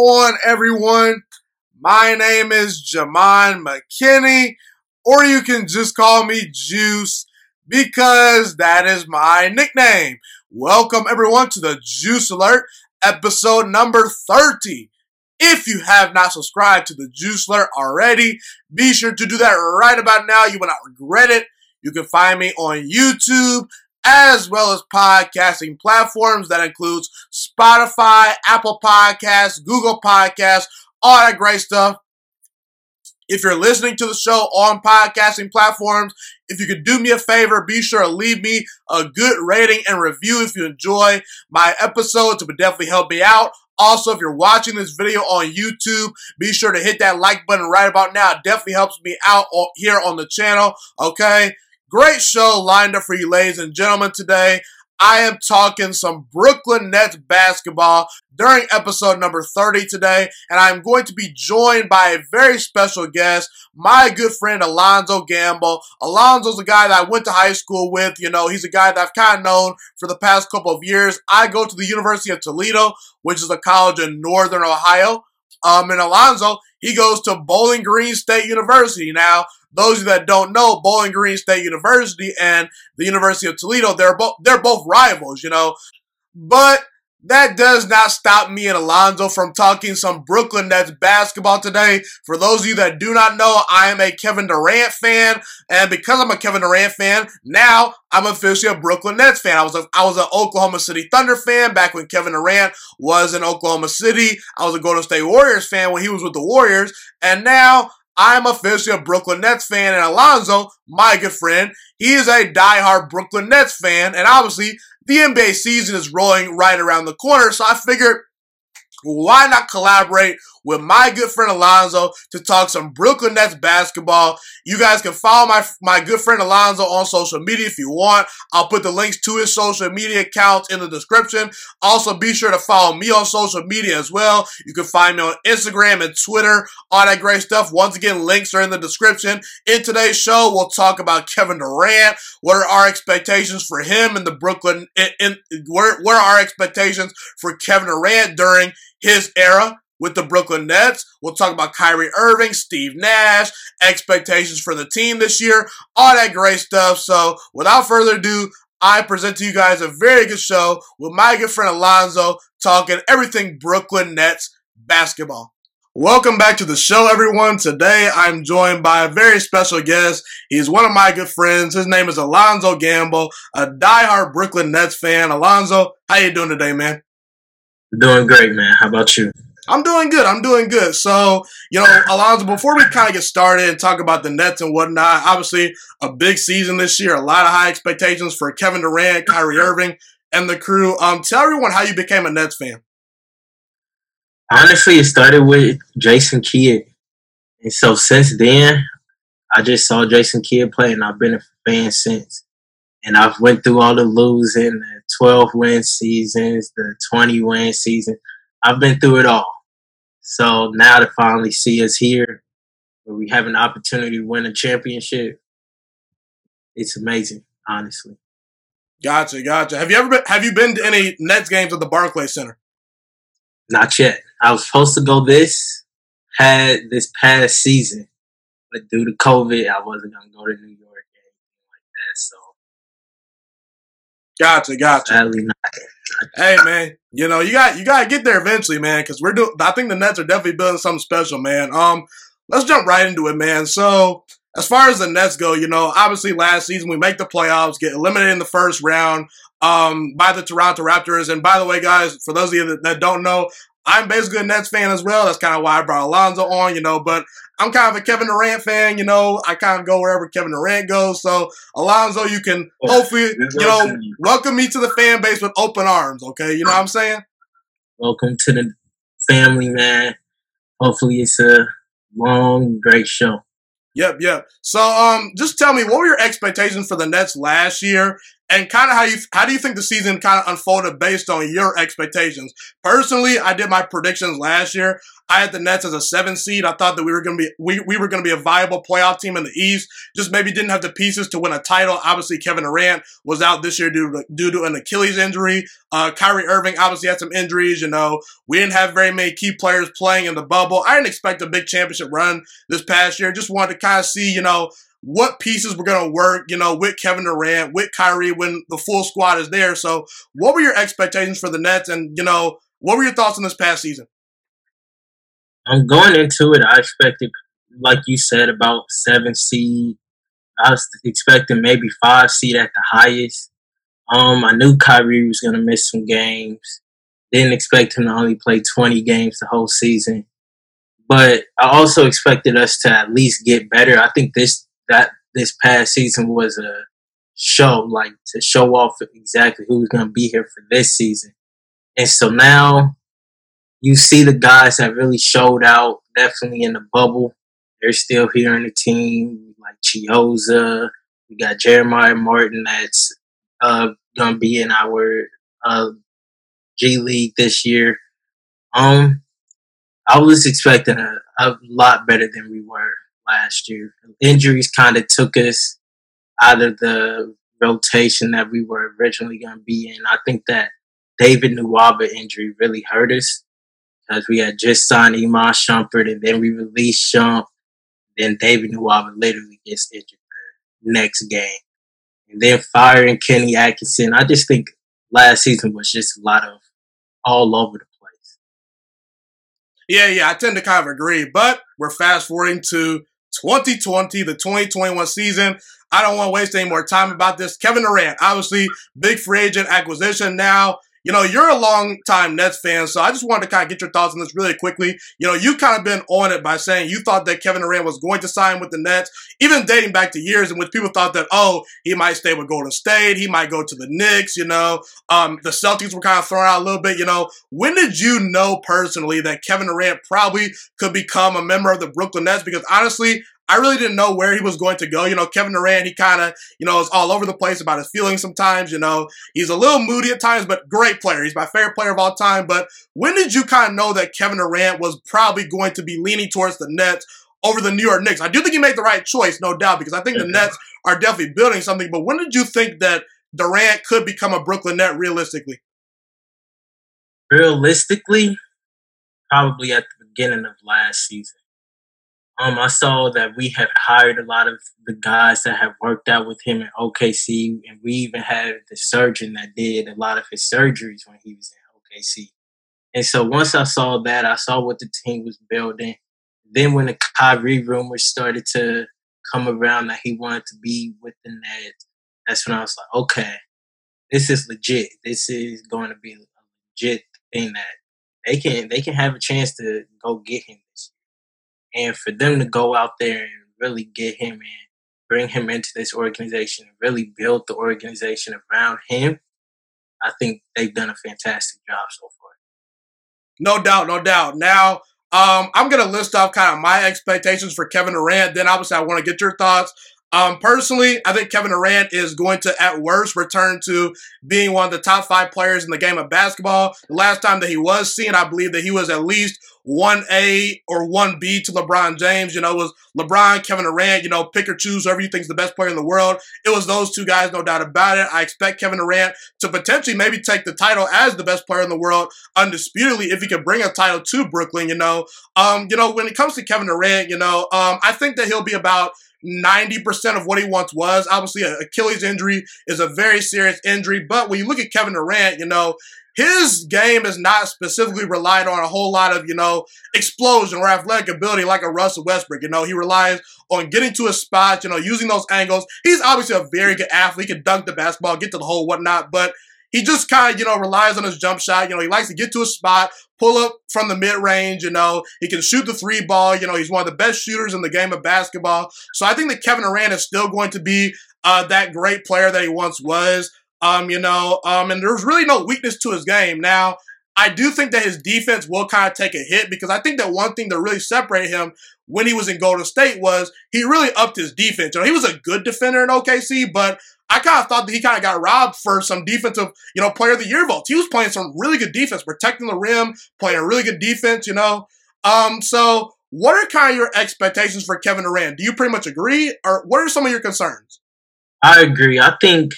on, everyone? My name is Ghiman McKinney, or you can just call me Juice because that is my nickname. Welcome, everyone, to the Juice Alert, episode number 30. If you have not subscribed to the Juice Alert already, be sure to do that right about now. You will not regret it. You can find me on YouTube, as well as podcasting platforms that includes Spotify, Apple Podcasts, Google Podcasts, all that great stuff. If you're listening to the show on podcasting platforms, if you could do me a favor, be sure to leave me a good rating and review if you enjoy my episodes. It would definitely help me out. Also, if you're watching this video on YouTube, be sure to hit that like button right about now. It definitely helps me out here on the channel. Okay. Great show lined up for you, ladies and gentlemen, today. I am talking some Brooklyn Nets basketball during episode number 30 today, and I'm going to be joined by a very special guest, my good friend Alonzo Gamble. Alonzo's a guy that I went to high school with. You know, he's a guy that I've kind of known for the past couple of years. I go to the University of Toledo, which is a college in northern Ohio. Um, and Alonzo, he goes to Bowling Green State University. Now, those of you that don't know, Bowling Green State University and the University of Toledo, they're both they're both rivals, you know. But that does not stop me and Alonzo from talking some Brooklyn Nets basketball today. For those of you that do not know, I am a Kevin Durant fan, and because I'm a Kevin Durant fan, now I'm officially a Brooklyn Nets fan. I was a, I was an Oklahoma City Thunder fan back when Kevin Durant was in Oklahoma City. I was a Golden State Warriors fan when he was with the Warriors, and now I'm officially a Brooklyn Nets fan, and Alonzo, my good friend, he is a diehard Brooklyn Nets fan, and obviously the NBA season is rolling right around the corner, so I figured why not collaborate with my good friend Alonzo to talk some Brooklyn Nets basketball? You guys can follow my my good friend Alonzo on social media if you want. I'll put the links to his social media accounts in the description. Also, be sure to follow me on social media as well. You can find me on Instagram and Twitter, all that great stuff. Once again, links are in the description. In today's show, we'll talk about Kevin Durant. What are our expectations for him in the Brooklyn? In, in where, where are our expectations for Kevin Durant during his era with the Brooklyn Nets. We'll talk about Kyrie Irving, Steve Nash, expectations for the team this year, all that great stuff. So without further ado, I present to you guys a very good show with my good friend Alonzo talking everything Brooklyn Nets basketball. Welcome back to the show, everyone. Today I'm joined by a very special guest. He's one of my good friends. His name is Alonzo Gamble, a diehard Brooklyn Nets fan. Alonzo, how you doing today, man? Doing great, man. How about you? I'm doing good. I'm doing good. So, you know, Alonzo, before we kind of get started and talk about the Nets and whatnot, obviously a big season this year, a lot of high expectations for Kevin Durant, Kyrie Irving, and the crew. Um, tell everyone how you became a Nets fan. Honestly, it started with Jason Kidd. And so since then, I just saw Jason Kidd play and I've been a fan since. And I've went through all the losing, the 12 win seasons, the 20 win season. I've been through it all. So now to finally see us here, where we have an opportunity to win a championship, it's amazing, honestly. Gotcha, gotcha. Have you ever been? Have you been to any Nets games at the Barclays Center? Not yet. I was supposed to go this had this past season, but due to COVID, I wasn't gonna go to New York or anything like that. So Gotcha, gotcha. Sadly not. Hey man, you know you got you got to get there eventually, man. Because we're doing. I think the Nets are definitely building something special, man. Um, let's jump right into it, man. So as far as the Nets go, you know, obviously last season we make the playoffs, get eliminated in the first round um, by the Toronto Raptors. And by the way, guys, for those of you that, that don't know, I'm basically a Nets fan as well. That's kind of why I brought Alonzo on, you know, but I'm kind of a Kevin Durant fan, you know. I kind of go wherever Kevin Durant goes. So, Alonzo, you can hopefully, you know, welcome me to the fan base with open arms, okay? You know what I'm saying? Welcome to the family, man. Hopefully it's a long, great show. Yep, yep. So, um, just tell me, what were your expectations for the Nets last year, and kind of how you how do you think the season kind of unfolded based on your expectations? Personally, I did my predictions last year. I had the Nets as a seven seed. I thought that we were going to be we, we were going to be a viable playoff team in the East. Just maybe didn't have the pieces to win a title. Obviously, Kevin Durant was out this year due to due to an Achilles injury. Uh, Kyrie Irving obviously had some injuries. You know, we didn't have very many key players playing in the bubble. I didn't expect a big championship run this past year. Just wanted to kind of see, you know, what pieces were going to work, you know, with Kevin Durant, with Kyrie when the full squad is there. So, what were your expectations for the Nets, and you know, what were your thoughts on this past season? I'm going into it. I expected, like you said, about seven seed. I was expecting maybe five seed at the highest. Um, I knew Kyrie was going to miss some games. Didn't expect him to only play 20 games the whole season. But I also expected us to at least get better. I think this that this past season was a show, like to show off exactly who's going to be here for this season. And so now you see the guys that really showed out, definitely in the bubble. They're still here in the team, like Chiozza. We got Jeremiah Martin that's uh, going to be in our uh, G League this year. Um, I was expecting a, a lot better than we were last year. Injuries kind of took us out of the rotation that we were originally going to be in. I think that David Nwaba injury really hurt us because we had just signed Iman Shumpert and then we released Shump. Then David Nwaba literally gets injured next game. And then firing Kenny Atkinson. I just think last season was just a lot of all over the place. Yeah, yeah, I tend to kind of agree. But we're fast forwarding to 2020, the 2021 season. I don't want to waste any more time about this. Kevin Durant, obviously, big free agent acquisition now you know, you're a long time Nets fan, so I just wanted to kind of get your thoughts on this really quickly. You know, you've kind of been on it by saying you thought that Kevin Durant was going to sign with the Nets, even dating back to years in which people thought that, oh, he might stay with Golden State, he might go to the Knicks, you know. Um, the Celtics were kind of thrown out a little bit, you know. When did you know personally that Kevin Durant probably could become a member of the Brooklyn Nets? Because honestly, I really didn't know where he was going to go. You know, Kevin Durant, he kind of, you know, is all over the place about his feelings sometimes. You know, he's a little moody at times, but great player. He's my favorite player of all time. But when did you kind of know that Kevin Durant was probably going to be leaning towards the Nets over the New York Knicks? I do think he made the right choice, no doubt, because I think the Nets are definitely building something. But when did you think that Durant could become a Brooklyn Net realistically? Realistically, probably at the beginning of last season. Um, I saw that we have hired a lot of the guys that have worked out with him in OKC, and we even had the surgeon that did a lot of his surgeries when he was in OKC. And so once I saw that, I saw what the team was building. Then when the Kyrie rumors started to come around that he wanted to be with the Nets, that's when I was like, okay, this is legit. This is going to be a legit thing that they can they can have a chance to go get him. And for them to go out there and really get him and bring him into this organization and really build the organization around him, I think they've done a fantastic job so far. No doubt, no doubt. Now, um, I'm going to list off kind of my expectations for Kevin Durant. Then, obviously, I want to get your thoughts. Um, personally, I think Kevin Durant is going to, at worst, return to being one of the top five players in the game of basketball. The last time that he was seen, I believe that he was at least 1A or 1B to LeBron James. You know, was LeBron, Kevin Durant, you know, pick or choose whoever you think is the best player in the world. It was those two guys, no doubt about it. I expect Kevin Durant to potentially maybe take the title as the best player in the world undisputedly if he can bring a title to Brooklyn, you know. Um, you know, when it comes to Kevin Durant, you know, um, I think that he'll be about 90% of what he once was. Obviously, Achilles injury is a very serious injury, but when you look at Kevin Durant, you know, his game is not specifically relied on a whole lot of, you know, explosion or athletic ability like a Russell Westbrook. You know, he relies on getting to a spot, you know, using those angles. He's obviously a very good athlete. He can dunk the basketball, get to the hole, whatnot, but he just kind of, you know, relies on his jump shot. You know, he likes to get to a spot, pull up from the mid range. You know, he can shoot the three ball. You know, he's one of the best shooters in the game of basketball. So I think that Kevin Durant is still going to be uh, that great player that he once was. Um, you know, um, and there's really no weakness to his game. Now, I do think that his defense will kind of take a hit because I think that one thing that really separated him when he was in Golden State was he really upped his defense. You know, he was a good defender in OKC, but I kind of thought that he kind of got robbed for some defensive, you know, player of the year votes. He was playing some really good defense, protecting the rim, playing a really good defense, you know. Um, so what are kind of your expectations for Kevin Durant? Do you pretty much agree, or what are some of your concerns? I agree. I think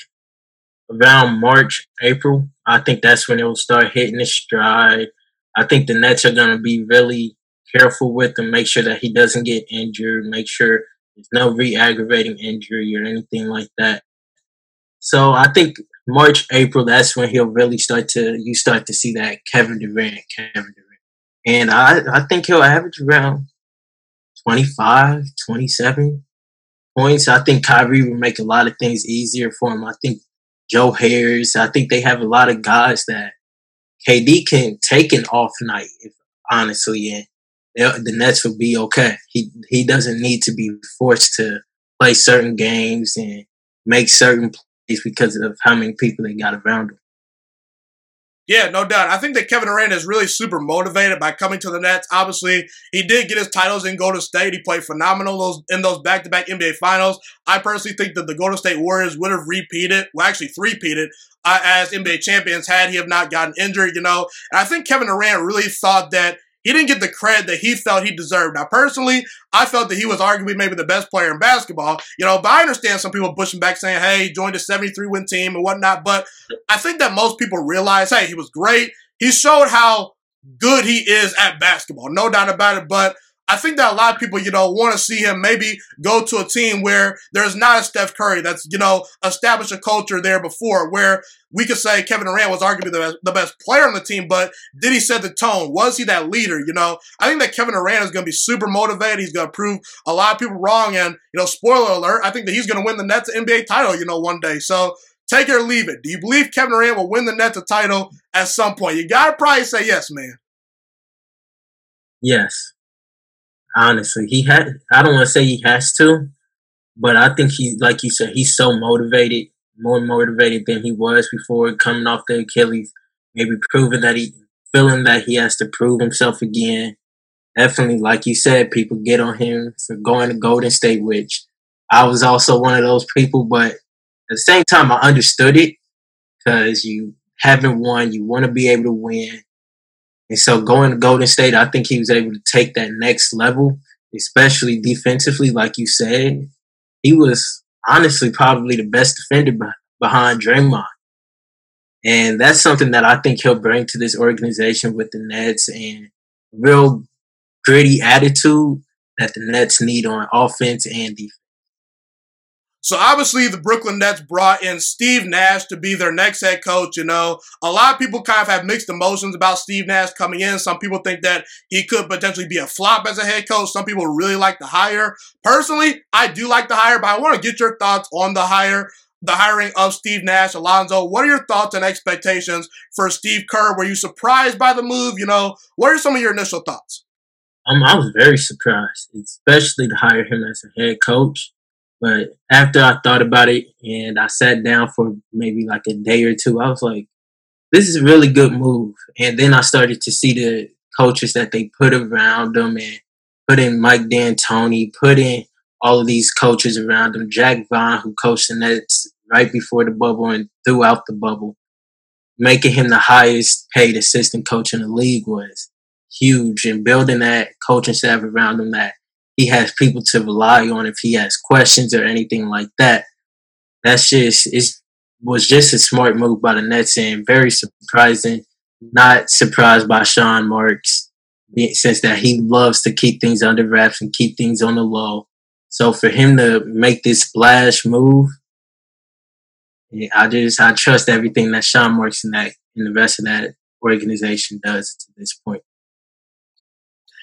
around March, April, I think that's when it will start hitting its stride. I think the Nets are going to be really careful with him, make sure that he doesn't get injured, make sure there's no re-aggravating injury or anything like that. So I think March, April, that's when he'll really start to you start to see that Kevin Durant, Kevin Durant. And I, I think he'll average around 25, 27 points. I think Kyrie will make a lot of things easier for him. I think Joe Harris, I think they have a lot of guys that KD can take an off night, if honestly, and the Nets will be okay. He he doesn't need to be forced to play certain games and make certain plays because of how many people they got around him. Yeah, no doubt. I think that Kevin Durant is really super motivated by coming to the Nets. Obviously, he did get his titles in Golden State. He played phenomenal those in those back-to-back NBA Finals. I personally think that the Golden State Warriors would have repeated, well, actually three-peated, uh, as NBA champions had he have not gotten injured. You know, and I think Kevin Durant really thought that he didn't get the credit that he felt he deserved. Now, personally, I felt that he was arguably maybe the best player in basketball, you know, but I understand some people pushing back saying, hey, he joined a 73 win team and whatnot. But I think that most people realize, hey, he was great. He showed how good he is at basketball, no doubt about it. But I think that a lot of people, you know, want to see him maybe go to a team where there's not a Steph Curry that's, you know, established a culture there before where we could say Kevin Durant was arguably the best, the best player on the team, but did he set the tone? Was he that leader? You know, I think that Kevin Durant is going to be super motivated. He's going to prove a lot of people wrong. And, you know, spoiler alert, I think that he's going to win the Nets NBA title, you know, one day. So take it or leave it. Do you believe Kevin Durant will win the Nets a title at some point? You got to probably say yes, man. Yes. Honestly, he had. I don't want to say he has to, but I think he, like you said, he's so motivated, more motivated than he was before coming off the Achilles. Maybe proving that he, feeling that he has to prove himself again. Definitely, like you said, people get on him for going to Golden State, which I was also one of those people. But at the same time, I understood it because you haven't won. You want to be able to win. And so going to Golden State, I think he was able to take that next level, especially defensively, like you said. He was honestly probably the best defender behind Draymond. And that's something that I think he'll bring to this organization with the Nets and real gritty attitude that the Nets need on offense and defense. So obviously the Brooklyn Nets brought in Steve Nash to be their next head coach. You know, a lot of people kind of have mixed emotions about Steve Nash coming in. Some people think that he could potentially be a flop as a head coach. Some people really like the hire. Personally, I do like the hire, but I want to get your thoughts on the hire the hiring of Steve Nash, Alonzo. What are your thoughts and expectations for Steve Kerr? Were you surprised by the move? You know, what are some of your initial thoughts? Um, I was very surprised, especially to hire him as a head coach. But after I thought about it and I sat down for maybe like a day or two, I was like, this is a really good move. And then I started to see the coaches that they put around them and put in Mike D'Antoni, put in all of these coaches around them, Jacque Vaughn, who coached the Nets right before the bubble and throughout the bubble, making him the highest paid assistant coach in the league was huge. And building that coaching staff around him that he has people to rely on if he has questions or anything like that. That's just it was just a smart move by the Nets and very surprising. Not surprised by Sean Marks since that he loves to keep things under wraps and keep things on the low. So for him to make this splash move, I just I trust everything that Sean Marks and that and the rest of that organization does to this point.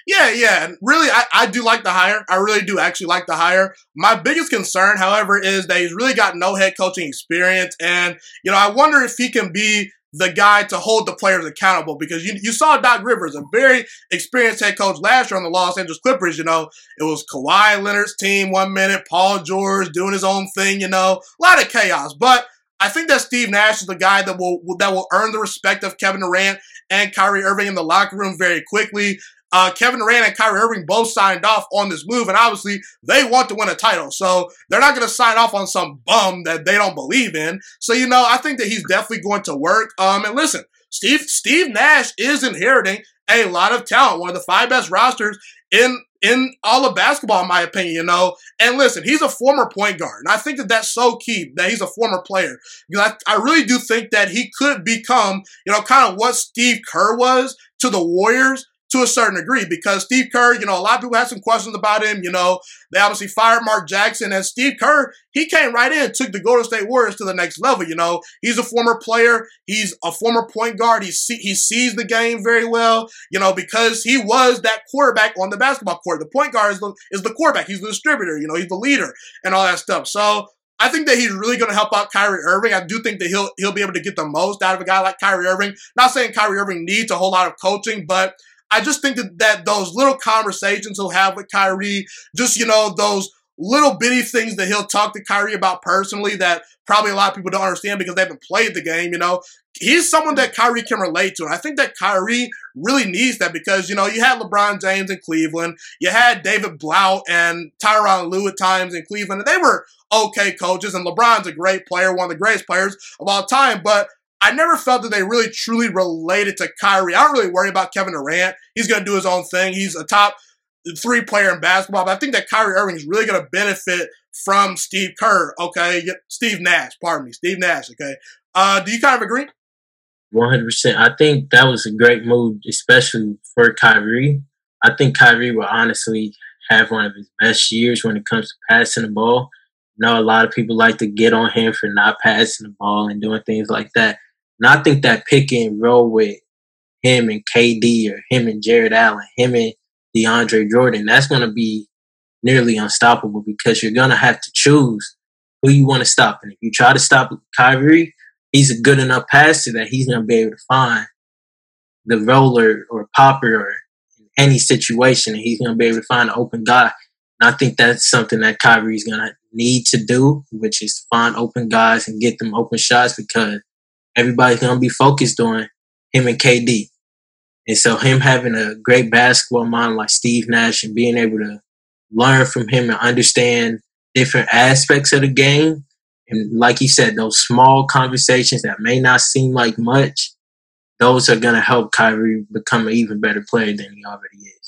Yeah, yeah. And really, I, I do like the hire. I really do actually like the hire. My biggest concern, however, is that he's really got no head coaching experience. And, you know, I wonder if he can be the guy to hold the players accountable because you, you saw Doc Rivers, a very experienced head coach last year on the Los Angeles Clippers. You know, it was Kawhi Leonard's team one minute, Paul George doing his own thing, you know, a lot of chaos. But I think that Steve Nash is the guy that will that will earn the respect of Kevin Durant and Kyrie Irving in the locker room very quickly. Uh, Kevin Durant and Kyrie Irving both signed off on this move, and obviously they want to win a title. So they're not going to sign off on some bum that they don't believe in. So you know, I think that he's definitely going to work. Um, and listen, Steve Steve Nash is inheriting a lot of talent, one of the five best rosters in in all of basketball, in my opinion, you know. And listen, he's a former point guard. And I think that that's so key that he's a former player. Because I, I really do think that he could become, you know, kind of what Steve Kerr was to the Warriors to a certain degree because Steve Kerr, you know, a lot of people had some questions about him. You know, they obviously fired Mark Jackson and Steve Kerr, he came right in, took the Golden State Warriors to the next level. You know, he's a former player. He's a former point guard. He, see, he sees the game very well, you know, because he was that quarterback on the basketball court. The point guard is the, is the quarterback. He's the distributor, you know, he's the leader and all that stuff. So I think that he's really going to help out Kyrie Irving. I do think that he'll he'll be able to get the most out of a guy like Kyrie Irving. Not saying Kyrie Irving needs a whole lot of coaching, but I just think that, that those little conversations he'll have with Kyrie, just, you know, those little bitty things that he'll talk to Kyrie about personally that probably a lot of people don't understand because they haven't played the game, you know. He's someone that Kyrie can relate to. And I think that Kyrie really needs that because, you know, you had LeBron James in Cleveland, you had David Blatt and Tyronn Lue at times in Cleveland, and they were okay coaches, and LeBron's a great player, one of the greatest players of all time, but I never felt that they really truly related to Kyrie. I don't really worry about Kevin Durant. He's going to do his own thing. He's a top three player in basketball, but I think that Kyrie Irving is really going to benefit from Steve Kerr. Okay, Steve Nash. Pardon me, Steve Nash. Okay, uh, do you kind of agree? One hundred percent. I think that was a great move, especially for Kyrie. I think Kyrie will honestly have one of his best years when it comes to passing the ball. You know, a lot of people like to get on him for not passing the ball and doing things like that. And I think that pick and roll with him and KD or him and Jarrett Allen, him and DeAndre Jordan, that's going to be nearly unstoppable because you're going to have to choose who you want to stop. And if you try to stop Kyrie, he's a good enough passer that he's going to be able to find the roller or popper or any situation, and he's going to be able to find an open guy. And I think that's something that Kyrie's going to need to do, which is find open guys and get them open shots because everybody's gonna be focused on him and KD. And so him having a great basketball mind like Steve Nash and being able to learn from him and understand different aspects of the game. And like he said, those small conversations that may not seem like much, those are to help Kyrie become an even better player than he already is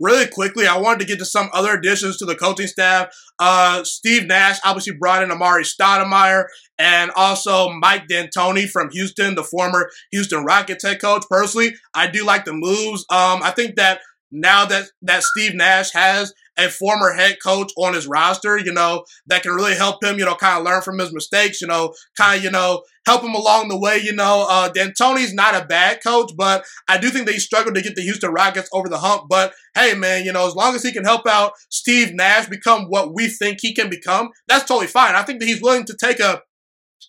really quickly, I wanted to get to some other additions to the coaching staff. Uh, Steve Nash obviously brought in Amar'e Stoudemire and also Mike D'Antoni from Houston, the former Houston Rockets head coach. Personally, I do like the moves. Um, I think that now that that Steve Nash has a former head coach on his roster, you know, that can really help him, you know, kind of learn from his mistakes, you know, kind of, you know, help him along the way, you know. Uh, D'Antoni's not a bad coach, but I do think that he struggled to get the Houston Rockets over the hump. But hey, man, you know, as long as he can help out Steve Nash become what we think he can become, that's totally fine. I think that he's willing to take a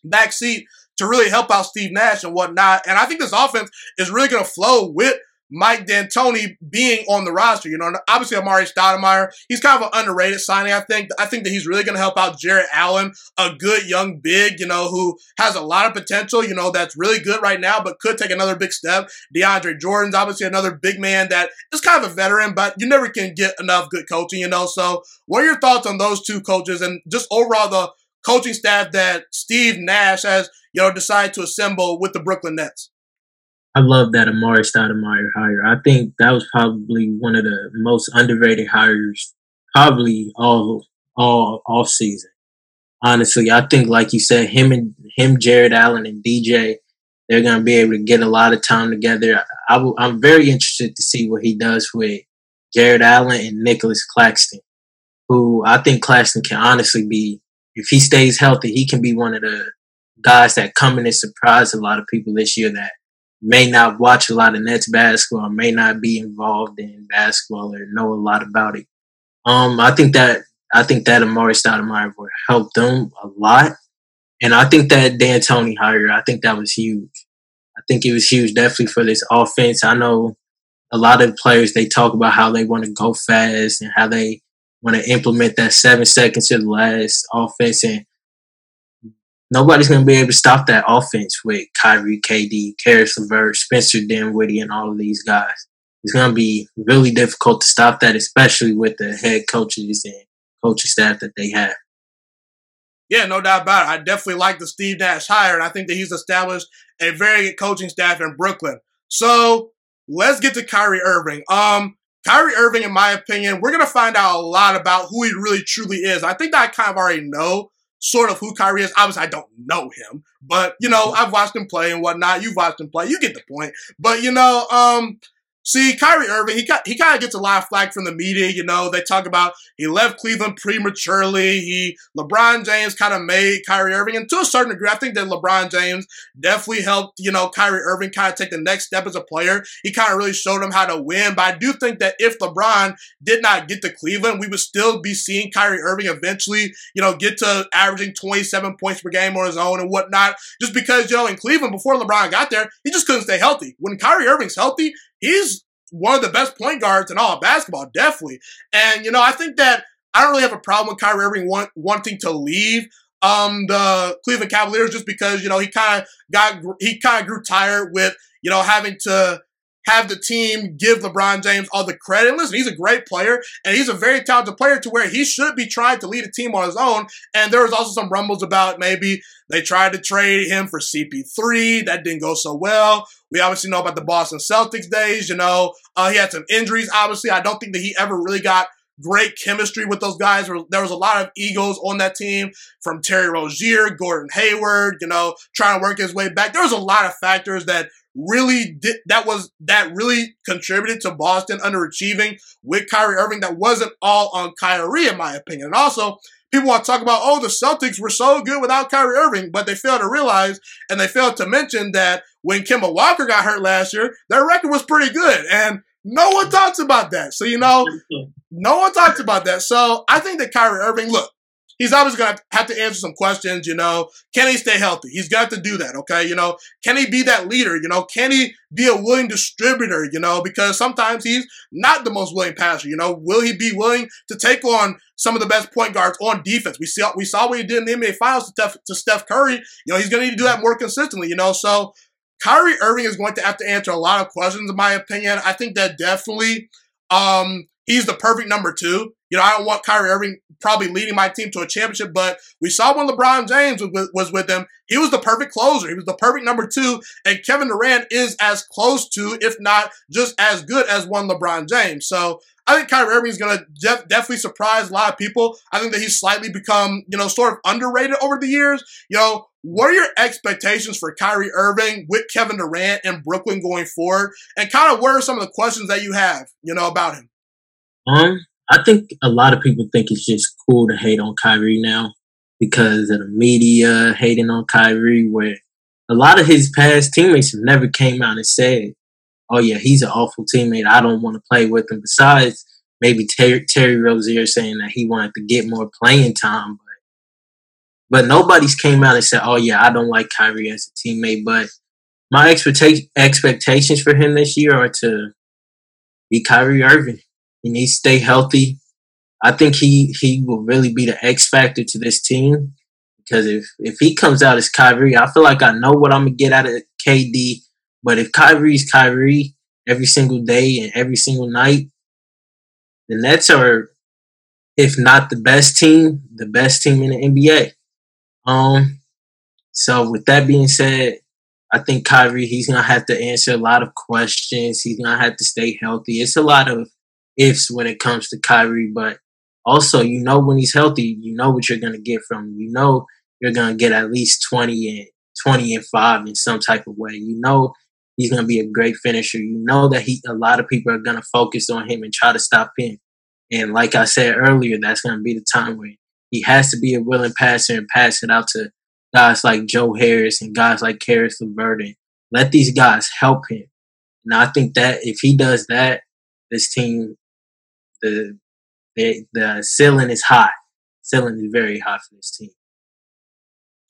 back seat to really help out Steve Nash and whatnot. And I think this offense is really going to flow with Mike D'Antoni being on the roster. You know, obviously Amar'e Stoudemire, he's kind of an underrated signing. I think. I think that he's really going to help out Jarrett Allen, a good young big, you know, who has a lot of potential. You know, that's really good right now, but could take another big step. DeAndre Jordan's obviously another big man that is kind of a veteran, but you never can get enough good coaching. You know, so what are your thoughts on those two coaches and just overall the coaching staff that Steve Nash has, you know, decided to assemble with the Brooklyn Nets? I love that Amar'e Stoudemire hire. I think that was probably one of the most underrated hires, probably all all off season. Honestly, I think like you said, him and him, Jarrett Allen and DJ, they're gonna be able to get a lot of time together. I, I'm very interested to see what he does with Jarrett Allen and Nicholas Claxton, who I think Claxton can honestly be, if he stays healthy, he can be one of the guys that come in and surprise a lot of people this year that may not watch a lot of Nets basketball, may not be involved in basketball or know a lot about it. Um, I think that I think that Amar'e Stoudemire will help them a lot, and I think that D'Antoni hire, I think that was huge. I think it was huge, definitely for this offense. I know a lot of players they talk about how they want to go fast and how they want to implement that seven seconds to the last offense, and nobody's going to be able to stop that offense with Kyrie, KD, Caris LeVert, Spencer Dinwiddie, and all of these guys. It's going to be really difficult to stop that, especially with the head coaches and coaching staff that they have. Yeah, no doubt about it. I definitely like the Steve Nash hire, and I think that he's established a very good coaching staff in Brooklyn. So let's get to Kyrie Irving. Um, Kyrie Irving, in my opinion, we're gonna find out a lot about who he really truly is. I think that I kind of already know sort of who Kyrie is. Obviously, I don't know him, but you know, I've watched him play and whatnot. You've watched him play. You get the point. But you know, um, See, Kyrie Irving, he got, he kind of gets a lot of flack from the media. You know, they talk about he left Cleveland prematurely. He LeBron James kind of made Kyrie Irving, and to a certain degree, I think that LeBron James definitely helped. You know, Kyrie Irving kind of take the next step as a player. He kind of really showed him how to win. But I do think that if LeBron did not get to Cleveland, we would still be seeing Kyrie Irving eventually, you know, get to averaging 27 points per game on his own and whatnot. Just because you know, in Cleveland before LeBron got there, he just couldn't stay healthy. When Kyrie Irving's healthy, he's one of the best point guards in all of basketball, definitely. And, you know, I think that I don't really have a problem with Kyrie Irving want, wanting to leave um, the Cleveland Cavaliers just because, you know, he kind of got, he kind of grew tired with, you know, having to have the team give LeBron James all the credit. Listen, he's a great player and he's a very talented player to where he should be trying to lead a team on his own. And there was also some rumbles about maybe they tried to trade him for CP3. That didn't go so well. We obviously know about the Boston Celtics days. You know, uh, he had some injuries. Obviously, I don't think that he ever really got great chemistry with those guys. There was a lot of egos on that team from Terry Rozier, Gordon Hayward, you know, trying to work his way back. There was a lot of factors that really did that was that really contributed to Boston underachieving with Kyrie Irving. That wasn't all on Kyrie, in my opinion. And also, people want to talk about, oh, the Celtics were so good without Kyrie Irving, but they fail to realize and they fail to mention that when Kemba Walker got hurt last year, their record was pretty good. And no one talks about that. So, you know, no one talks about that. So I think that Kyrie Irving, look, he's obviously going to have to answer some questions. You know, can he stay healthy? He's got to do that. Okay. You know, can he be that leader? You know, can he be a willing distributor? You know, because sometimes he's not the most willing passer. You know, will he be willing to take on some of the best point guards on defense? We see, we saw what he did in the NBA Finals to Steph, to Steph Curry. You know, he's going to need to do that more consistently. You know, so Kyrie Irving is going to have to answer a lot of questions, in my opinion. I think that definitely um, he's the perfect number two. You know, I don't want Kyrie Irving probably leading my team to a championship, but we saw when LeBron James was with, him, he was the perfect closer. He was the perfect number two, and Kevin Durant is as close to, if not just as good as one LeBron James. So I think Kyrie Irving is going to def- definitely surprise a lot of people. I think that he's slightly become, you know, sort of underrated over the years. You know, what are your expectations for Kyrie Irving with Kevin Durant and Brooklyn going forward? And kind of what are some of the questions that you have, you know, about him? Um, I think a lot of people think it's just cool to hate on Kyrie now because of the media hating on Kyrie, where a lot of his past teammates have never came out and said, "Oh yeah, he's an awful teammate. I don't want to play with him." Besides, maybe Terry, Terry Rozier saying that he wanted to get more playing time, but but nobody's came out and said, "Oh yeah, I don't like Kyrie as a teammate." But my expectation expectations for him this year are to be Kyrie Irving. He needs to stay healthy. I think he he will really be the X factor to this team because if if he comes out as Kyrie, I feel like I know what I'm gonna get out of KD. But if Kyrie's Kyrie every single day and every single night, the Nets are, if not the best team, the best team in the NBA. Um. So with that being said, I think Kyrie he's gonna have to answer a lot of questions. He's gonna have to stay healthy. It's a lot of ifs when it comes to Kyrie, but also you know when he's healthy, you know what you're gonna get from him. You know you're gonna get at least twenty and twenty and five in some type of way. You know he's gonna be a great finisher. You know that he a lot of people are gonna focus on him and try to stop him. And like I said earlier, that's gonna be the time where he has to be a willing passer and pass it out to guys like Joe Harris and guys like Caris LeVert and let these guys help him. And I think that if he does that, this team the the, the ceiling is high. Ceiling is very high for this team.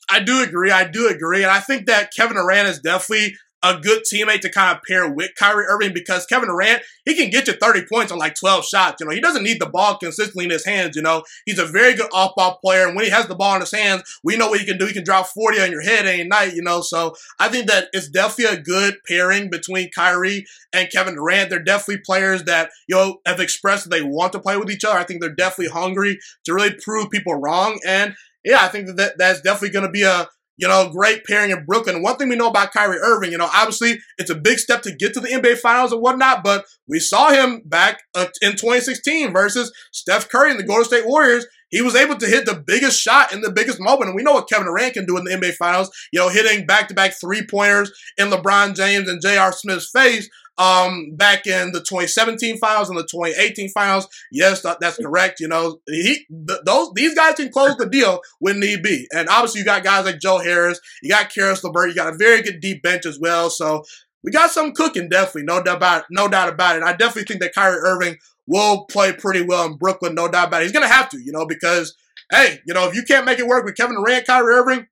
I do agree. I do agree, and I think that Kevin Durant is definitely a good teammate to kind of pair with Kyrie Irving because Kevin Durant, he can get you 30 points on like 12 shots. You know, he doesn't need the ball consistently in his hands. You know, he's a very good off ball player. And when he has the ball in his hands, we know what he can do. He can drop 40 on your head any night, you know. So I think that it's definitely a good pairing between Kyrie and Kevin Durant. They're definitely players that, you know, have expressed they want to play with each other. I think they're definitely hungry to really prove people wrong. And yeah, I think that that's definitely going to be a you know, great pairing in Brooklyn. One thing we know about Kyrie Irving, you know, obviously it's a big step to get to the NBA Finals and whatnot, but we saw him back uh, in 2016 versus Steph Curry and the Golden State Warriors. He was able to hit the biggest shot in the biggest moment. And we know what Kevin Durant can do in the NBA Finals, you know, hitting back to back three pointers in LeBron James and J.R. Smith's face um, back in the 2017 finals and the 2018 finals. Yes, that, that's correct. You know, he th- those these guys can close the deal when need be. And obviously, you got guys like Joe Harris, you got Caris LeVert, you got a very good deep bench as well. So we got some cooking, definitely, no doubt about it, no doubt about it. I definitely think that Kyrie Irving will play pretty well in Brooklyn, no doubt about it. He's gonna have to, you know, because hey, you know, if you can't make it work with Kevin Durant, Kyrie Irving,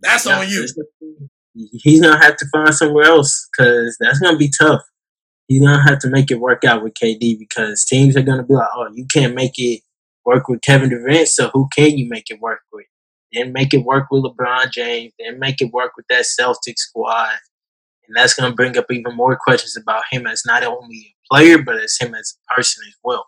that's on you. He's gonna have to find somewhere else because that's gonna be tough he's gonna have to make it work out with KD because teams are gonna be like, oh, you can't make it work with Kevin Durant, so who can you make it work with? Then make it work with LeBron James. Then make it work with that Celtic squad, and that's gonna bring up even more questions about him as not only a player but as him as a person as well.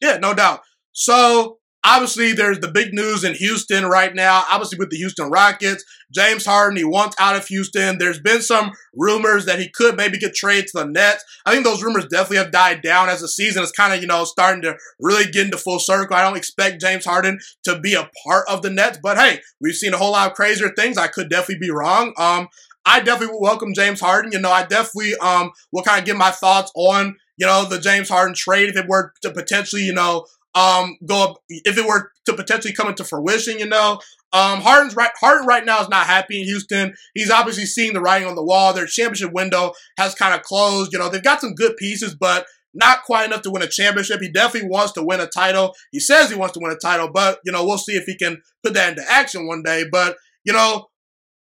Yeah, no doubt. So Obviously, there's the big news in Houston right now. Obviously, with the Houston Rockets, James Harden, he wants out of Houston. There's been some rumors that he could maybe get traded to the Nets. I think those rumors definitely have died down as the season is kind of, you know, starting to really get into full circle. I don't expect James Harden to be a part of the Nets, but hey, we've seen a whole lot of crazier things. I could definitely be wrong. Um, I definitely would welcome James Harden. You know, I definitely um will kind of give my thoughts on you know the James Harden trade if it were to potentially you know um, go up if it were to potentially come into fruition. You know, um, Harden's right. Harden right now is not happy in Houston. He's obviously seeing the writing on the wall. Their championship window has kind of closed. You know, they've got some good pieces, but not quite enough to win a championship. He definitely wants to win a title. He says he wants to win a title, but you know, we'll see if he can put that into action one day. But you know,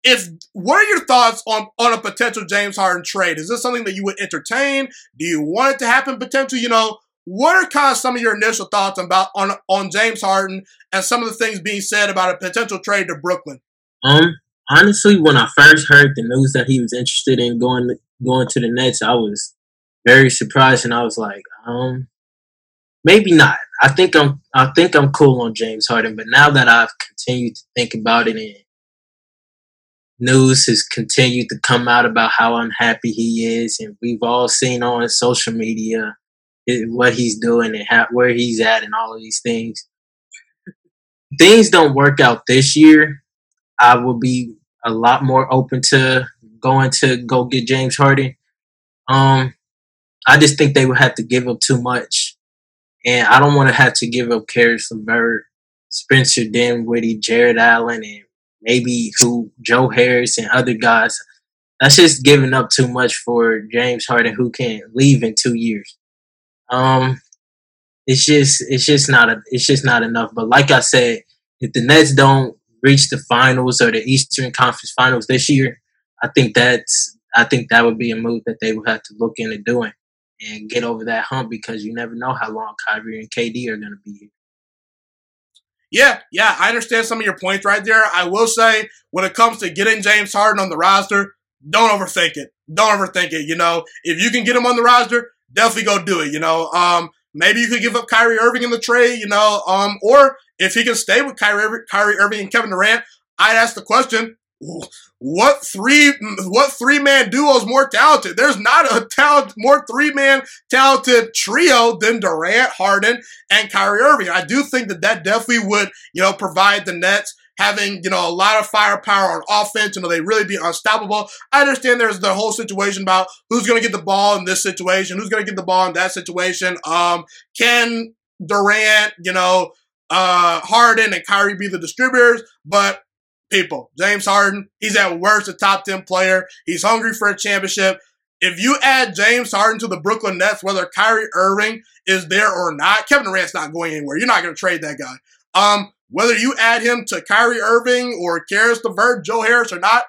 if what are your thoughts on on a potential James Harden trade? Is this something that you would entertain? Do you want it to happen potentially? You know, what are kind of some of your initial thoughts about on on James Harden and some of the things being said about a potential trade to Brooklyn? Um, honestly, when I first heard the news that he was interested in going going to the Nets, I was very surprised, and I was like, um, maybe not. I think I'm I think I'm cool on James Harden, but now that I've continued to think about it and news has continued to come out about how unhappy he is, and we've all seen on social media what he's doing and how, where he's at and all of these things. Things don't work out this year. I will be a lot more open to going to go get James Harden. Um, I just think they would have to give up too much, and I don't want to have to give up Caris LeVert, Spencer Dinwiddie, Jarrett Allen, and maybe who Joe Harris and other guys. That's just giving up too much for James Harden, who can leave in two years. Um, it's just it's just not a, it's just not enough. But like I said, if the Nets don't reach the finals or the Eastern Conference Finals this year, I think that's I think that would be a move that they would have to look into doing and get over that hump because you never know how long Kyrie and KD are going to be here. Yeah, yeah, I understand some of your points right there. I will say, when it comes to getting James Harden on the roster, don't overthink it. Don't overthink it. You know, if you can get him on the roster, definitely go do it. You know, um, maybe you could give up Kyrie Irving in the trade. You know, um, or if he can stay with Kyrie, Kyrie Irving and Kevin Durant, I'd ask the question: What three what three man duo is more talented? There's not a talent more three man talented trio than Durant, Harden, and Kyrie Irving. I do think that that definitely would you know provide the Nets having, you know, a lot of firepower on offense, you know, they really be unstoppable. I understand there's the whole situation about who's going to get the ball in this situation, who's going to get the ball in that situation. Um, can Durant, you know, uh, Harden and Kyrie be the distributors? But people, James Harden, he's at worst a top 10 player. He's hungry for a championship. If you add James Harden to the Brooklyn Nets, whether Kyrie Irving is there or not, Kevin Durant's not going anywhere. You're not going to trade that guy. Um, whether you add him to Kyrie Irving or Caris LeVert, Joe Harris or not,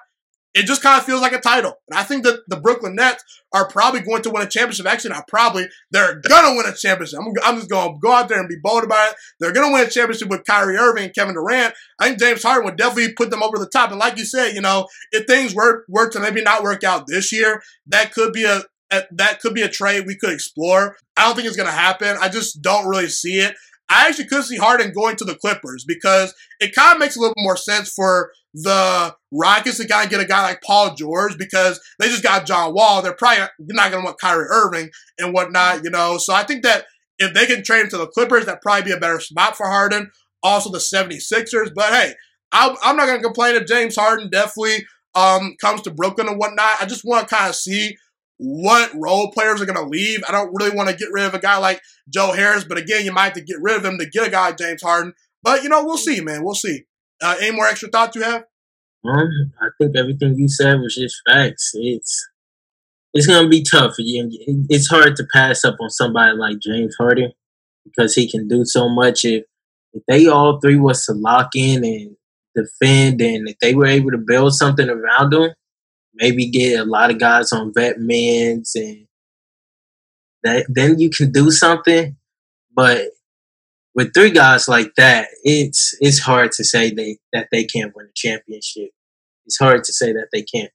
it just kind of feels like a title. And I think that the Brooklyn Nets are probably going to win a championship. Actually, not probably. They're going to win a championship. I'm, I'm just going to go out there and be bold about it. They're going to win a championship with Kyrie Irving and Kevin Durant. I think James Harden would definitely put them over the top. And like you said, you know, if things were, were to maybe not work out this year, that could be a, that could be a trade we could explore. I don't think it's going to happen. I just don't really see it. I actually could see Harden going to the Clippers because it kind of makes a little more sense for the Rockets to kind of get a guy like Paul George because they just got John Wall. They're probably not going to want Kyrie Irving and whatnot, you know. So I think that if they can trade him to the Clippers, that'd probably be a better spot for Harden. Also the 76ers. But hey, I'm, I'm not going to complain if James Harden definitely um, comes to Brooklyn and whatnot. I just want to kind of see what role players are going to leave. I don't really want to get rid of a guy like Joe Harris, but again, you might have to get rid of him to get a guy like James Harden. But you know, we'll see, man. We'll see. Uh, any more extra thoughts you have? I think everything you said was just facts. It's it's gonna be tough. It's hard to pass up on somebody like James Harden because he can do so much. If if they all three was to lock in and defend, and if they were able to build something around him, maybe get a lot of guys on vet meds and that then you can do something. But with three guys like that, it's it's hard to say they that they can't win a championship. It's hard to say that they can't.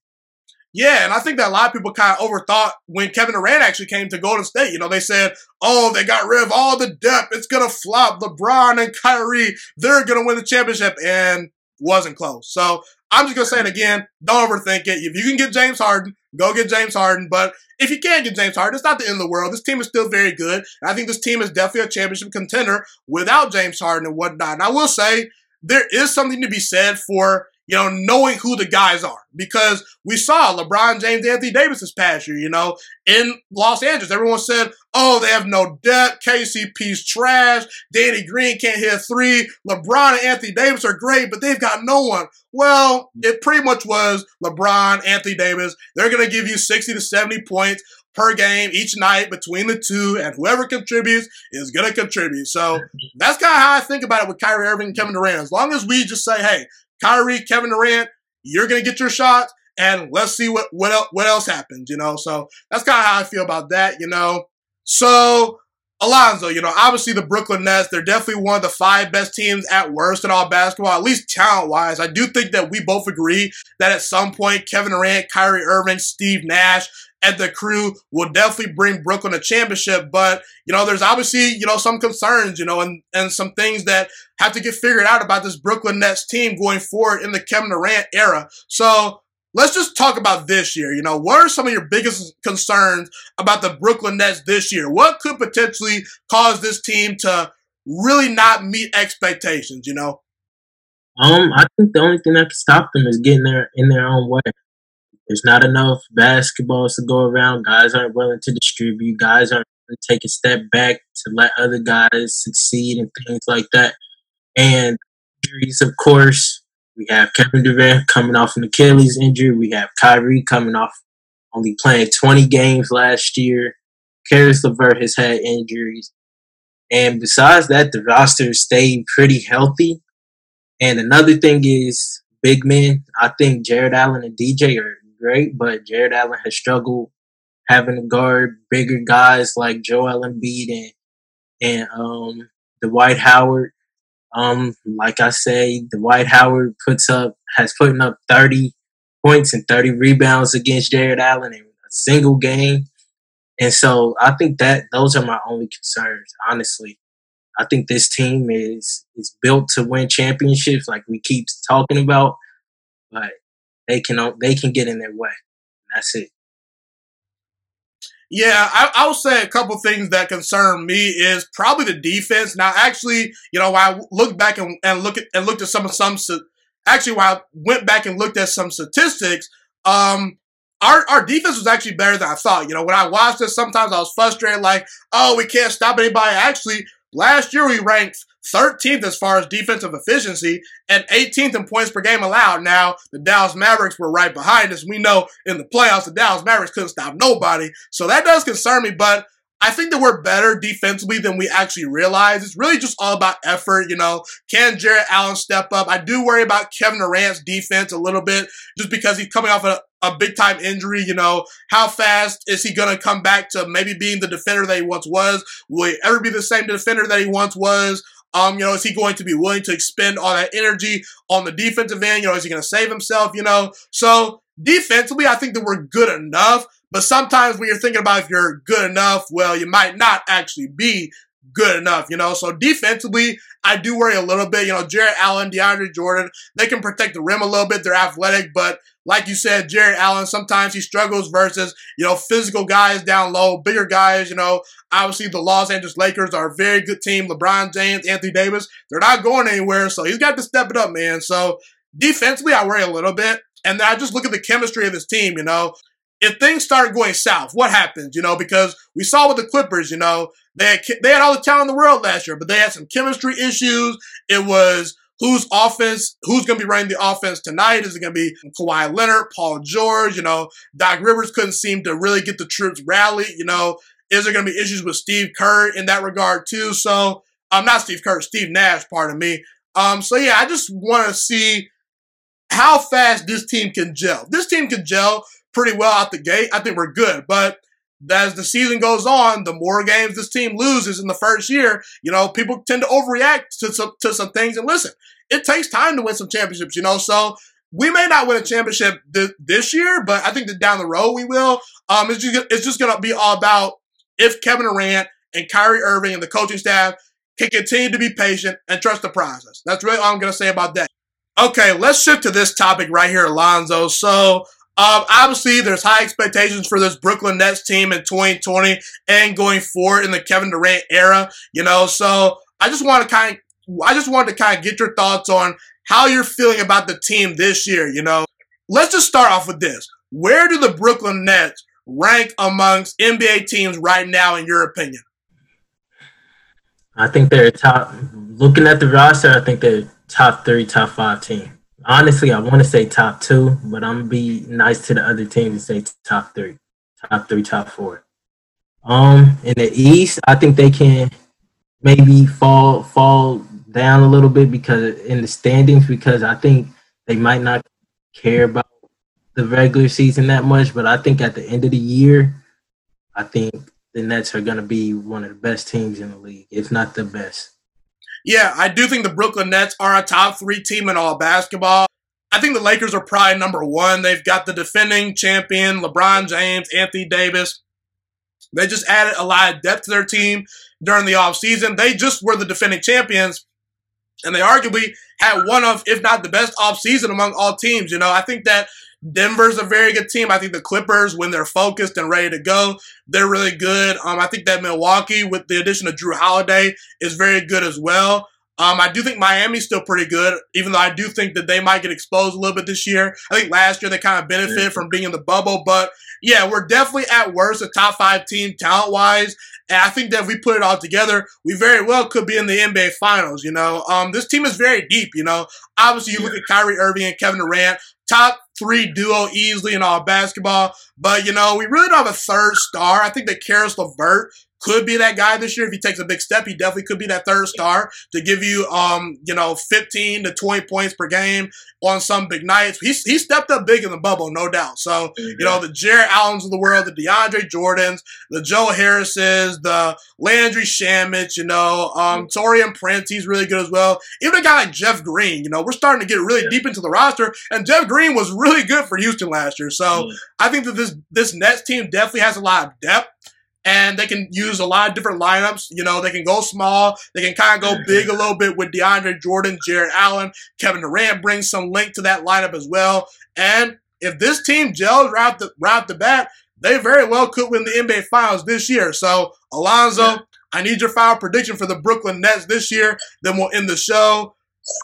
Yeah, and I think that a lot of people kind of overthought when Kevin Durant actually came to Golden State. You know, they said, "Oh, they got rid of all the depth. It's gonna flop. LeBron and Kyrie, they're gonna win the championship," and wasn't close. So I'm just gonna say it again. Don't overthink it. If you can get James Harden, go get James Harden. But if you can't get James Harden, it's not the end of the world. This team is still very good. And I think this team is definitely a championship contender without James Harden and whatnot. And I will say there is something to be said for you know, knowing who the guys are. Because we saw LeBron James, Anthony Davis this past year, you know, in Los Angeles. Everyone said, oh, they have no depth. KCP's trash. Danny Green can't hit three. LeBron and Anthony Davis are great, but they've got no one. Well, it pretty much was LeBron, Anthony Davis. They're going to give you 60 to 70 points per game each night between the two, and whoever contributes is going to contribute. So that's kind of how I think about it with Kyrie Irving and Kevin Durant. As long as we just say, hey, Kyrie, Kevin Durant, you're gonna get your shots, and let's see what what else, what else happens. You know, so that's kind of how I feel about that. You know, so Alonzo, you know, obviously the Brooklyn Nets, they're definitely one of the five best teams at worst in all basketball, at least talent wise. I do think that we both agree that at some point, Kevin Durant, Kyrie Irving, Steve Nash, and the crew will definitely bring Brooklyn a championship. But, you know, there's obviously, you know, some concerns, you know, and, and some things that have to get figured out about this Brooklyn Nets team going forward in the Kevin Durant era. So let's just talk about this year. You know, what are some of your biggest concerns about the Brooklyn Nets this year? What could potentially cause this team to really not meet expectations, you know? Um, I think the only thing that can stop them is getting there in their own way. There's not enough basketballs to go around. Guys aren't willing to distribute. Guys aren't willing to take a step back to let other guys succeed and things like that. And injuries, of course, we have Kevin Durant coming off an Achilles injury. We have Kyrie coming off only playing 20 games last year. Caris LeVert has had injuries. And besides that, the roster stayed pretty healthy. And another thing is big men. I think Jarrett Allen and DJ are great, but Jarrett Allen has struggled having to guard bigger guys like Joel Embiid and and um, Dwight Howard. Um, like I say, Dwight Howard puts up has putting up thirty points and thirty rebounds against Jarrett Allen in a single game. And so I think that those are my only concerns, honestly. I think this team is is built to win championships, like we keep talking about. But they can they can get in their way. That's it. Yeah, I, I will say a couple things that concern me is probably the defense. Now, actually, you know, I looked back and, and look at and looked at some of some actually, while I went back and looked at some statistics, um, our, our defense was actually better than I thought. You know, when I watched this, sometimes I was frustrated, like, oh, we can't stop anybody. Actually, last year we ranked 13th as far as defensive efficiency, and 18th in points per game allowed. Now, the Dallas Mavericks were right behind us. We know in the playoffs, the Dallas Mavericks couldn't stop nobody. So that does concern me, but I think that we're better defensively than we actually realize. It's really just all about effort, you know. Can Jarrett Allen step up? I do worry about Kevin Durant's defense a little bit just because he's coming off a, a big time injury, you know. How fast is he going to come back to maybe being the defender that he once was? Will he ever be the same defender that he once was? Um, you know, is he going to be willing to expend all that energy on the defensive end? You know, is he going to save himself? You know, so defensively, I think that we're good enough. But sometimes when you're thinking about if you're good enough, well, you might not actually be good enough, you know. So defensively, I do worry a little bit. You know, Jarrett Allen, DeAndre Jordan, they can protect the rim a little bit. They're athletic, but like you said, Jarrett Allen, sometimes he struggles versus, you know, physical guys down low, bigger guys, you know. Obviously, the Los Angeles Lakers are a very good team. LeBron James, Anthony Davis, they're not going anywhere. So he's got to step it up, man. So defensively, I worry a little bit. And I just look at the chemistry of this team, you know if things start going south, what happens? You know, because we saw with the Clippers, you know, they had, they had all the talent in the world last year, but they had some chemistry issues. It was whose offense, who's going to be running the offense tonight? Is it going to be Kawhi Leonard, Paul George? You know, Doc Rivers couldn't seem to really get the troops rallied. You know, is there going to be issues with Steve Kerr in that regard too? So, I'm um, not Steve Kerr, Steve Nash, pardon me. Um, so yeah, I just want to see how fast this team can gel. This team can gel pretty well out the gate. I think we're good. But as the season goes on, the more games this team loses in the first year, you know, people tend to overreact to some, to some things. And listen, it takes time to win some championships, you know. So we may not win a championship th- this year, but I think that down the road we will. Um, it's just, it's just to be all about if Kevin Durant and Kyrie Irving and the coaching staff can continue to be patient and trust the process. That's really all I'm to say about that. Okay, let's shift to this topic right here, Alonzo. So um, obviously, there's high expectations for this Brooklyn Nets team in 2020 and going forward in the Kevin Durant era. You know, so I just want to kind of, I just wanted to kind of get your thoughts on how you're feeling about the team this year. You know, let's just start off with this: Where do the Brooklyn Nets rank amongst NBA teams right now, in your opinion? I think they're top. Looking at the roster, I think they're top three, top five team honestly, I want to say top two, but I'm gonna be nice to the other teams and say top three, top three, top four. Um, in the East, I think they can maybe fall fall down a little bit because in the standings because I think they might not care about the regular season that much, but I think at the end of the year, I think the Nets are going to be one of the best teams in the league, if not the best. Yeah, I do think the Brooklyn Nets are a top three team in all basketball. I think the Lakers are probably number one. They've got the defending champion, LeBron James, Anthony Davis. They just added a lot of depth to their team during the offseason. They just were the defending champions, and they arguably had one of, if not the best offseason among all teams. You know, I think that Denver's a very good team. I think the Clippers, when they're focused and ready to go, they're really good. Um, I think that Milwaukee, with the addition of Jrue Holiday, is very good as well. Um, I do think Miami's still pretty good, even though I do think that they might get exposed a little bit this year. I think last year they kind of benefited from being in the bubble, but yeah, we're definitely at worst a top five team talent wise. And I think that if we put it all together, we very well could be in the NBA Finals. You know, um, this team is very deep. You know, obviously you look at Kyrie Irving and Kevin Durant, top three duo easily in all basketball. But, you know, we really don't have a third star. I think that Caris LeVert could be that guy this year. If he takes a big step, he definitely could be that third star to give you, um, you know, 15 to 20 points per game on some big nights. He, he stepped up big in the bubble, no doubt. So, you know, the Jarrett Allens of the world, the DeAndre Jordans, the Joe Harrises, the Landry Shamet, you know, um, Taurean Prince, he's really good as well. Even a guy like Jeff Green, you know, we're starting to get really deep into the roster, and Jeff Green was really good for Houston last year. So mm. I think that this this Nets team definitely has a lot of depth and they can use a lot of different lineups. You know, they can go small, they can kind of go mm-hmm. big a little bit with DeAndre Jordan, Jarrett Allen, Kevin Durant brings some link to that lineup as well. And if this team gels right off the, right off the bat, they very well could win the NBA Finals this year. So, Alonzo, yeah. I need your final prediction for the Brooklyn Nets this year. Then we'll end the show.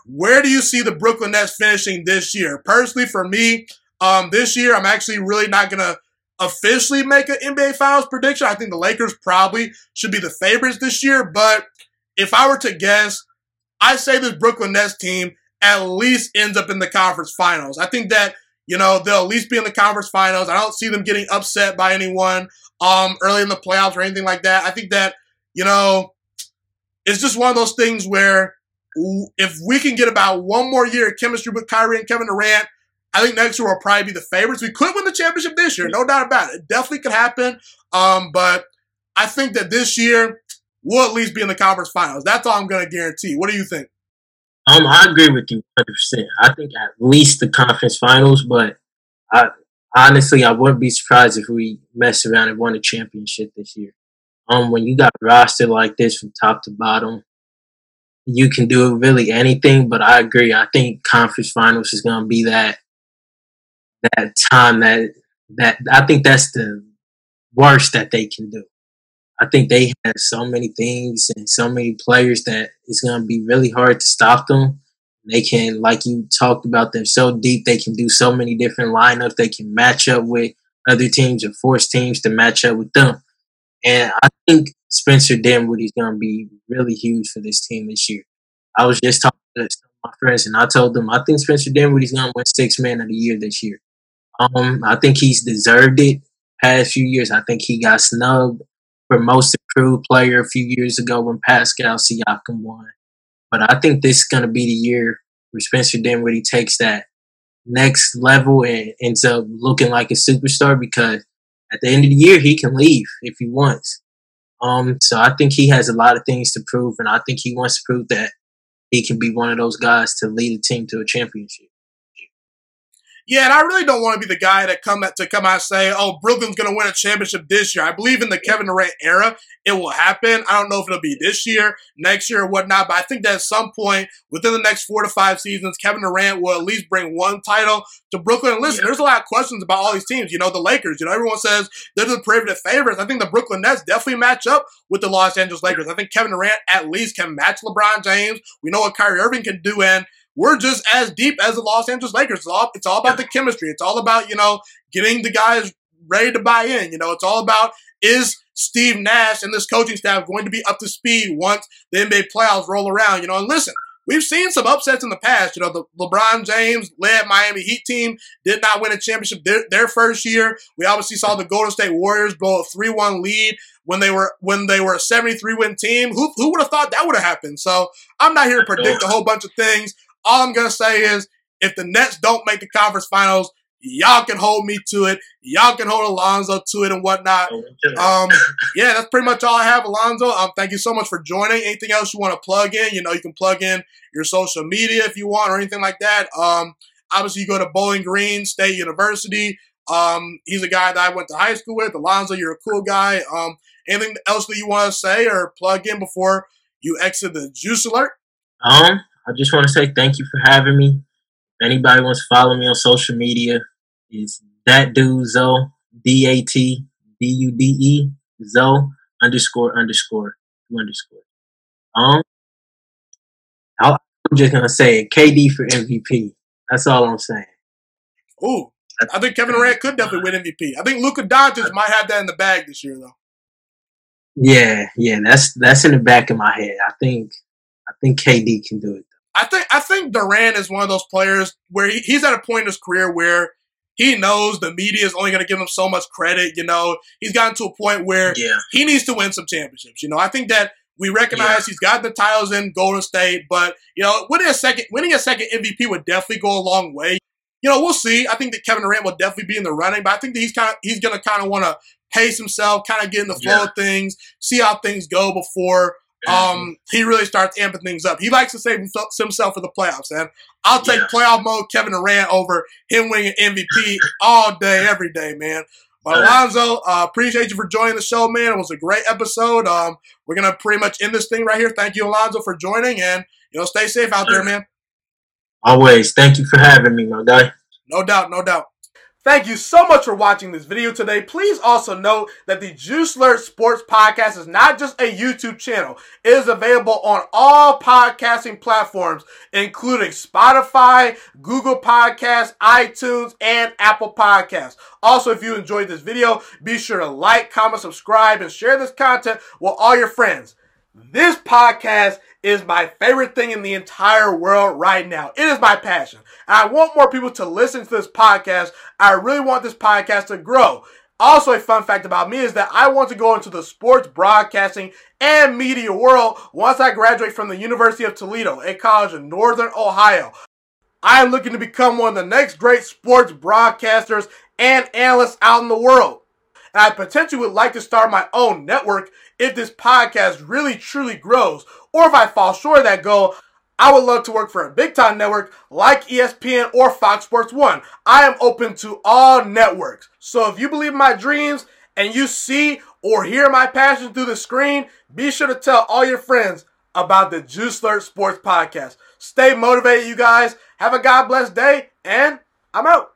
Where do you see the Brooklyn Nets finishing this year? Personally, for me, um, this year, I'm actually really not going to officially make an NBA Finals prediction. I think the Lakers probably should be the favorites this year. But if I were to guess, I say this Brooklyn Nets team at least ends up in the conference finals. I think that, you know, they'll at least be in the conference finals. I don't see them getting upset by anyone. um, early in the playoffs or anything like that. I think that, you know, it's just one of those things where if we can get about one more year of chemistry with Kyrie and Kevin Durant, I think next year will probably be the favorites. We could win the championship this year, no doubt about it. It definitely could happen. Um, but I think that this year we'll at least be in the conference finals. That's all I'm going to guarantee. What do you think? Um, I agree with you 100%. I think at least the conference finals, but I honestly I wouldn't be surprised if we mess around and won a championship this year. Um, when you got a roster like this from top to bottom, you can do really anything. But I agree. I think conference finals is going to be that that time that that I think that's the worst that they can do. I think they have so many things and so many players that it's going to be really hard to stop them. They can, like you talked about, they're so deep. They can do so many different lineups. They can match up with other teams or force teams to match up with them. And I think Spencer Dinwiddie is going to be really huge for this team this year. I was just talking to some of my friends, and I told them I think Spencer Dinwiddie is going to win Six Man of the Year this year. Um, I think he's deserved it. Past few years, I think he got snubbed for most improved player a few years ago when Pascal Siakam won. But I think this is going to be the year where Spencer Dinwiddie takes that next level and ends up looking like a superstar because at the end of the year he can leave if he wants. Um, so I think he has a lot of things to prove, and I think he wants to prove that he can be one of those guys to lead a team to a championship. Yeah, and I really don't want to be the guy that come to come out and say, "Oh, Brooklyn's going to win a championship this year." I believe in the Kevin Durant era, it will happen. I don't know if it'll be this year, next year, or whatnot, but I think that at some point within the next four to five seasons, Kevin Durant will at least bring one title to Brooklyn. And listen, there's a lot of questions about all these teams. You know, the Lakers. You know, everyone says they're the prohibitive favorites. I think the Brooklyn Nets definitely match up with the Los Angeles Lakers. I think Kevin Durant at least can match LeBron James. We know what Kyrie Irving can do, and we're just as deep as the Los Angeles Lakers. It's all it's all about the chemistry. It's all about you know getting the guys ready to buy in. You know, it's all about is Steve Nash and this coaching staff going to be up to speed once the NBA playoffs roll around. You know, and listen. We've seen some upsets in the past. You know, the LeBron James led Miami Heat team did not win a championship their, their first year. We obviously saw the Golden State Warriors blow a 3-1 lead when they were when they were a 73 win team. Who who would have thought that would have happened? So I'm not here to predict a whole bunch of things. All I'm gonna say is if the Nets don't make the conference finals, y'all can hold me to it. Y'all can hold Alonzo to it and whatnot. Um, yeah, that's pretty much all I have, Alonzo. Um, thank you so much for joining. Anything else you want to plug in? You know, you can plug in your social media if you want or anything like that. Um, obviously, you go to Bowling Green State University. Um, he's a guy that I went to high school with. Alonzo, you're a cool guy. Um, anything else that you want to say or plug in before you exit the juice alert? Um, I just want to say thank you for having me. If anybody wants to follow me on social media, it's that dude Zoe D A T D U D E Zoe underscore underscore underscore. Um, I'm just gonna say KD for MVP. That's all I'm saying. Ooh, I think Kevin Durant could definitely win MVP. I think Luka Doncic might have that in the bag this year, though. Yeah, yeah, that's that's in the back of my head. I think I think KD can do it. I think I think Durant is one of those players where he, he's at a point in his career where he knows the media is only going to give him so much credit. You know, he's gotten to a point where yeah. he needs to win some championships. You know, I think that we recognize yeah. he's got the titles in Golden State, but you know, winning a second winning a second MVP would definitely go a long way. You know, we'll see. I think that Kevin Durant will definitely be in the running, but I think that he's kind of he's going to kind of want to pace himself, kind of get in the flow yeah. of things, see how things go before um, he really starts amping things up. He likes to save himself for the playoffs, and I'll take yeah. playoff mode Kevin Durant over him winning MVP all day, every day, man. But Alonzo, uh, appreciate you for joining the show, man. It was a great episode. Um, we're gonna pretty much end this thing right here. Thank you, Alonzo, for joining, and you know, stay safe out there, man. Always. Thank you for having me, my guy. No doubt, no doubt. Thank you so much for watching this video today. Please also note that the Juice Alert Sports Podcast is not just a YouTube channel. It is available on all podcasting platforms, including Spotify, Google Podcasts, iTunes, and Apple Podcasts. Also, if you enjoyed this video, be sure to like, comment, subscribe, and share this content with all your friends. This podcast is my favorite thing in the entire world right now. It is my passion. I want more people to listen to this podcast. I really want this podcast to grow. Also, a fun fact about me is that I want to go into the sports broadcasting and media world once I graduate from the University of Toledo, a college in Northern Ohio. I am looking to become one of the next great sports broadcasters and analysts out in the world. And I potentially would like to start my own network if this podcast really truly grows. Or if I fall short of that goal, I would love to work for a big time network like ESPN or Fox Sports 1. I am open to all networks. So if you believe my dreams and you see or hear my passion through the screen, be sure to tell all your friends about the Juice Alert Sports Podcast. Stay motivated, you guys. Have a God bless day, and I'm out.